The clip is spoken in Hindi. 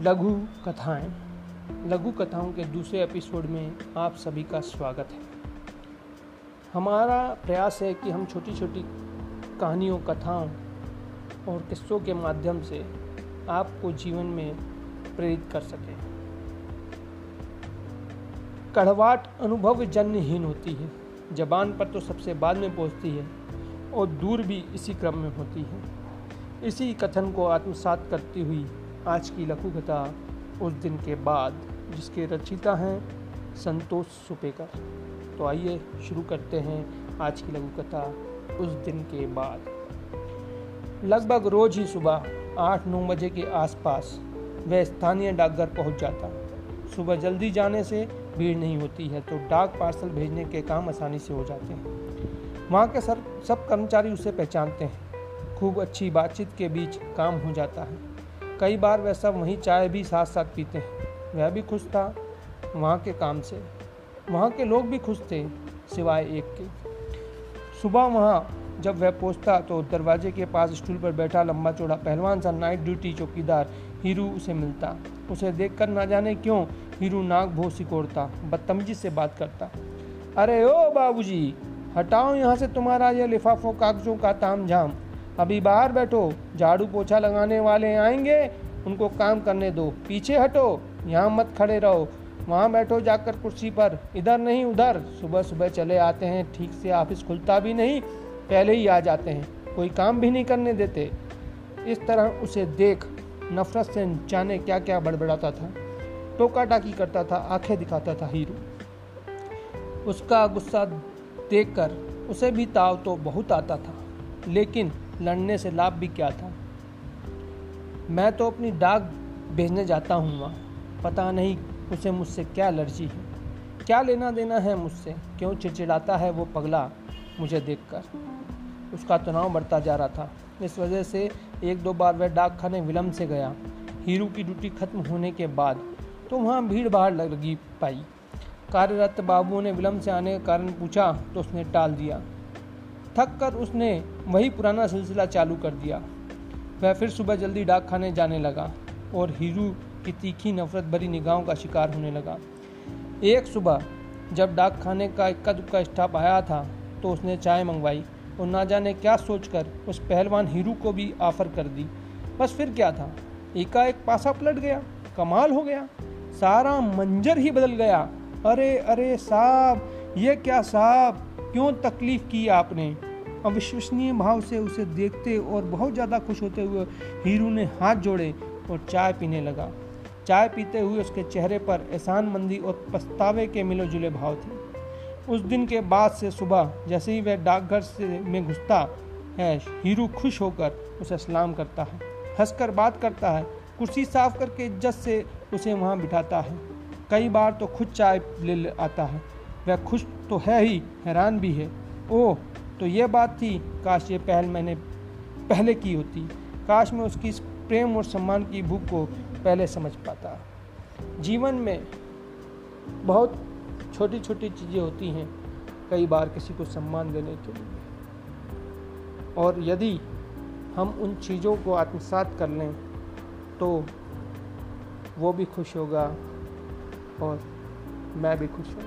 लघु कथाएँ, लघु कथाओं के दूसरे एपिसोड में आप सभी का स्वागत है। हमारा प्रयास है कि हम छोटी छोटी कहानियों, कथाओं और किस्सों के माध्यम से आपको जीवन में प्रेरित कर सकें। कड़वाट अनुभव जन्यहीन होती है। जबान पर तो सबसे बाद में पहुँचती है और दूर भी इसी क्रम में होती है। इसी कथन को आत्मसात करती हुई आज की लघु कथा उस दिन के बाद, जिसके रचिता हैं संतोष सुपेकर। तो आइए शुरू करते हैं आज की लघु कथा उस दिन के बाद। लगभग रोज ही सुबह आठ नौ बजे के आसपास वह स्थानीय डाकघर पहुँच जाता। सुबह जल्दी जाने से भीड़ नहीं होती है तो डाक पार्सल भेजने के काम आसानी से हो जाते हैं। वहाँ के सर, सब कर्मचारी उसे पहचानते हैं। खूब अच्छी बातचीत के बीच काम हो जाता है। कई बार वह सब वहीं चाय भी साथ साथ पीते हैं। वह भी खुश था वहाँ के काम से। वहाँ के लोग भी खुश थे सिवाय एक के। सुबह वहाँ जब वह पहुँचता तो दरवाजे के पास स्टूल पर बैठा लंबा चौड़ा पहलवान सा नाइट ड्यूटी चौकीदार हीरू उसे मिलता। उसे देखकर ना जाने क्यों हीरू नाक भो सिकोड़ता, बदतमीजी से बात करता। अरे ओ बाबूजी, हटाओ यहाँ से तुम्हारा यह लिफाफों, कागजों का ताम झाम अभी बाहर बैठो, झाड़ू पोछा लगाने वाले आएँगे, उनको काम करने दो, पीछे हटो, यहाँ मत खड़े रहो। वहाँ बैठो जाकर कुर्सी पर, इधर नहीं, उधर। सुबह सुबह चले आते हैं, ठीक से ऑफ़िस खुलता भी नहीं, पहले ही आ जाते हैं, कोई काम भी नहीं करने देते। इस तरह उसे देख, नफरत से जाने क्या क्या बड़बड़ाता था। टोका टाकी करता था, आँखें दिखाता था हीरो। उसका गुस्सा देखकर, उसे भी ताव तो बहुत आता था, लेकिन लड़ने से लाभ भी क्या था? मैं तो अपनी डाक भेजने जाता हूँ वहाँ। पता नहीं उसे मुझसे क्या एलर्जी है। क्या लेना देना है मुझसे? क्यों चिड़चिड़ाता है वो पगला मुझे देखकर? उसका तनाव बढ़ता जा रहा था। इस वजह से एक दो बार वह डाक खाने विलम्ब से गया। हीरू की ड्यूटी खत्म होने के बाद तो वहाँ भीड़ भाड़ लगी पाई। कार्यरत बाबू ने विलम्ब से आने के कारण पूछा तो उसने टाल दिया। थक कर उसने वही पुराना सिलसिला चालू कर दिया। वह फिर सुबह जल्दी डाक खाने जाने लगा और हीरू की तीखी नफरत भरी निगाहों का शिकार होने लगा। एक सुबह जब डाक खाने का इक्का दुक्का स्टाफ आया था तो उसने चाय मंगवाई और ना जाने क्या सोचकर उस पहलवान हीरू को भी ऑफ़र कर दी। बस फिर क्या था? एकाएक पासा पलट गया, कमाल हो गया, सारा मंजर ही बदल गया। अरे अरे साहब, ये क्या साहब? क्यों तकलीफ़ की आपने? अविश्वसनीय भाव से उसे देखते और बहुत ज़्यादा खुश होते हुए हीरू ने हाथ जोड़े और चाय पीने लगा। चाय पीते हुए उसके चेहरे पर एहसान मंदी और पछतावे के मिलो जुले भाव थे। उस दिन के बाद से सुबह, जैसे ही वह डाकघर से में घुसता है, हीरू खुश होकर उसे सलाम करता है, हंसकर बात करता है, कुर्सी साफ़ करके इज़्ज़त से उसे वहाँ बिठाता है। कई बार तो खुद चाय ले आता है। वह खुश तो है ही, हैरान भी है। ओह तो यह बात थी, काश ये पहल मैंने पहले की होती। काश मैं उसकी इस प्रेम और सम्मान की भूख को पहले समझ पाता। जीवन में बहुत छोटी छोटी चीज़ें होती हैं, कई बार किसी को सम्मान देने के लिए। और यदि हम उन चीज़ों को आत्मसात कर लें तो वो भी खुश होगा और मैं भी खुश हूँ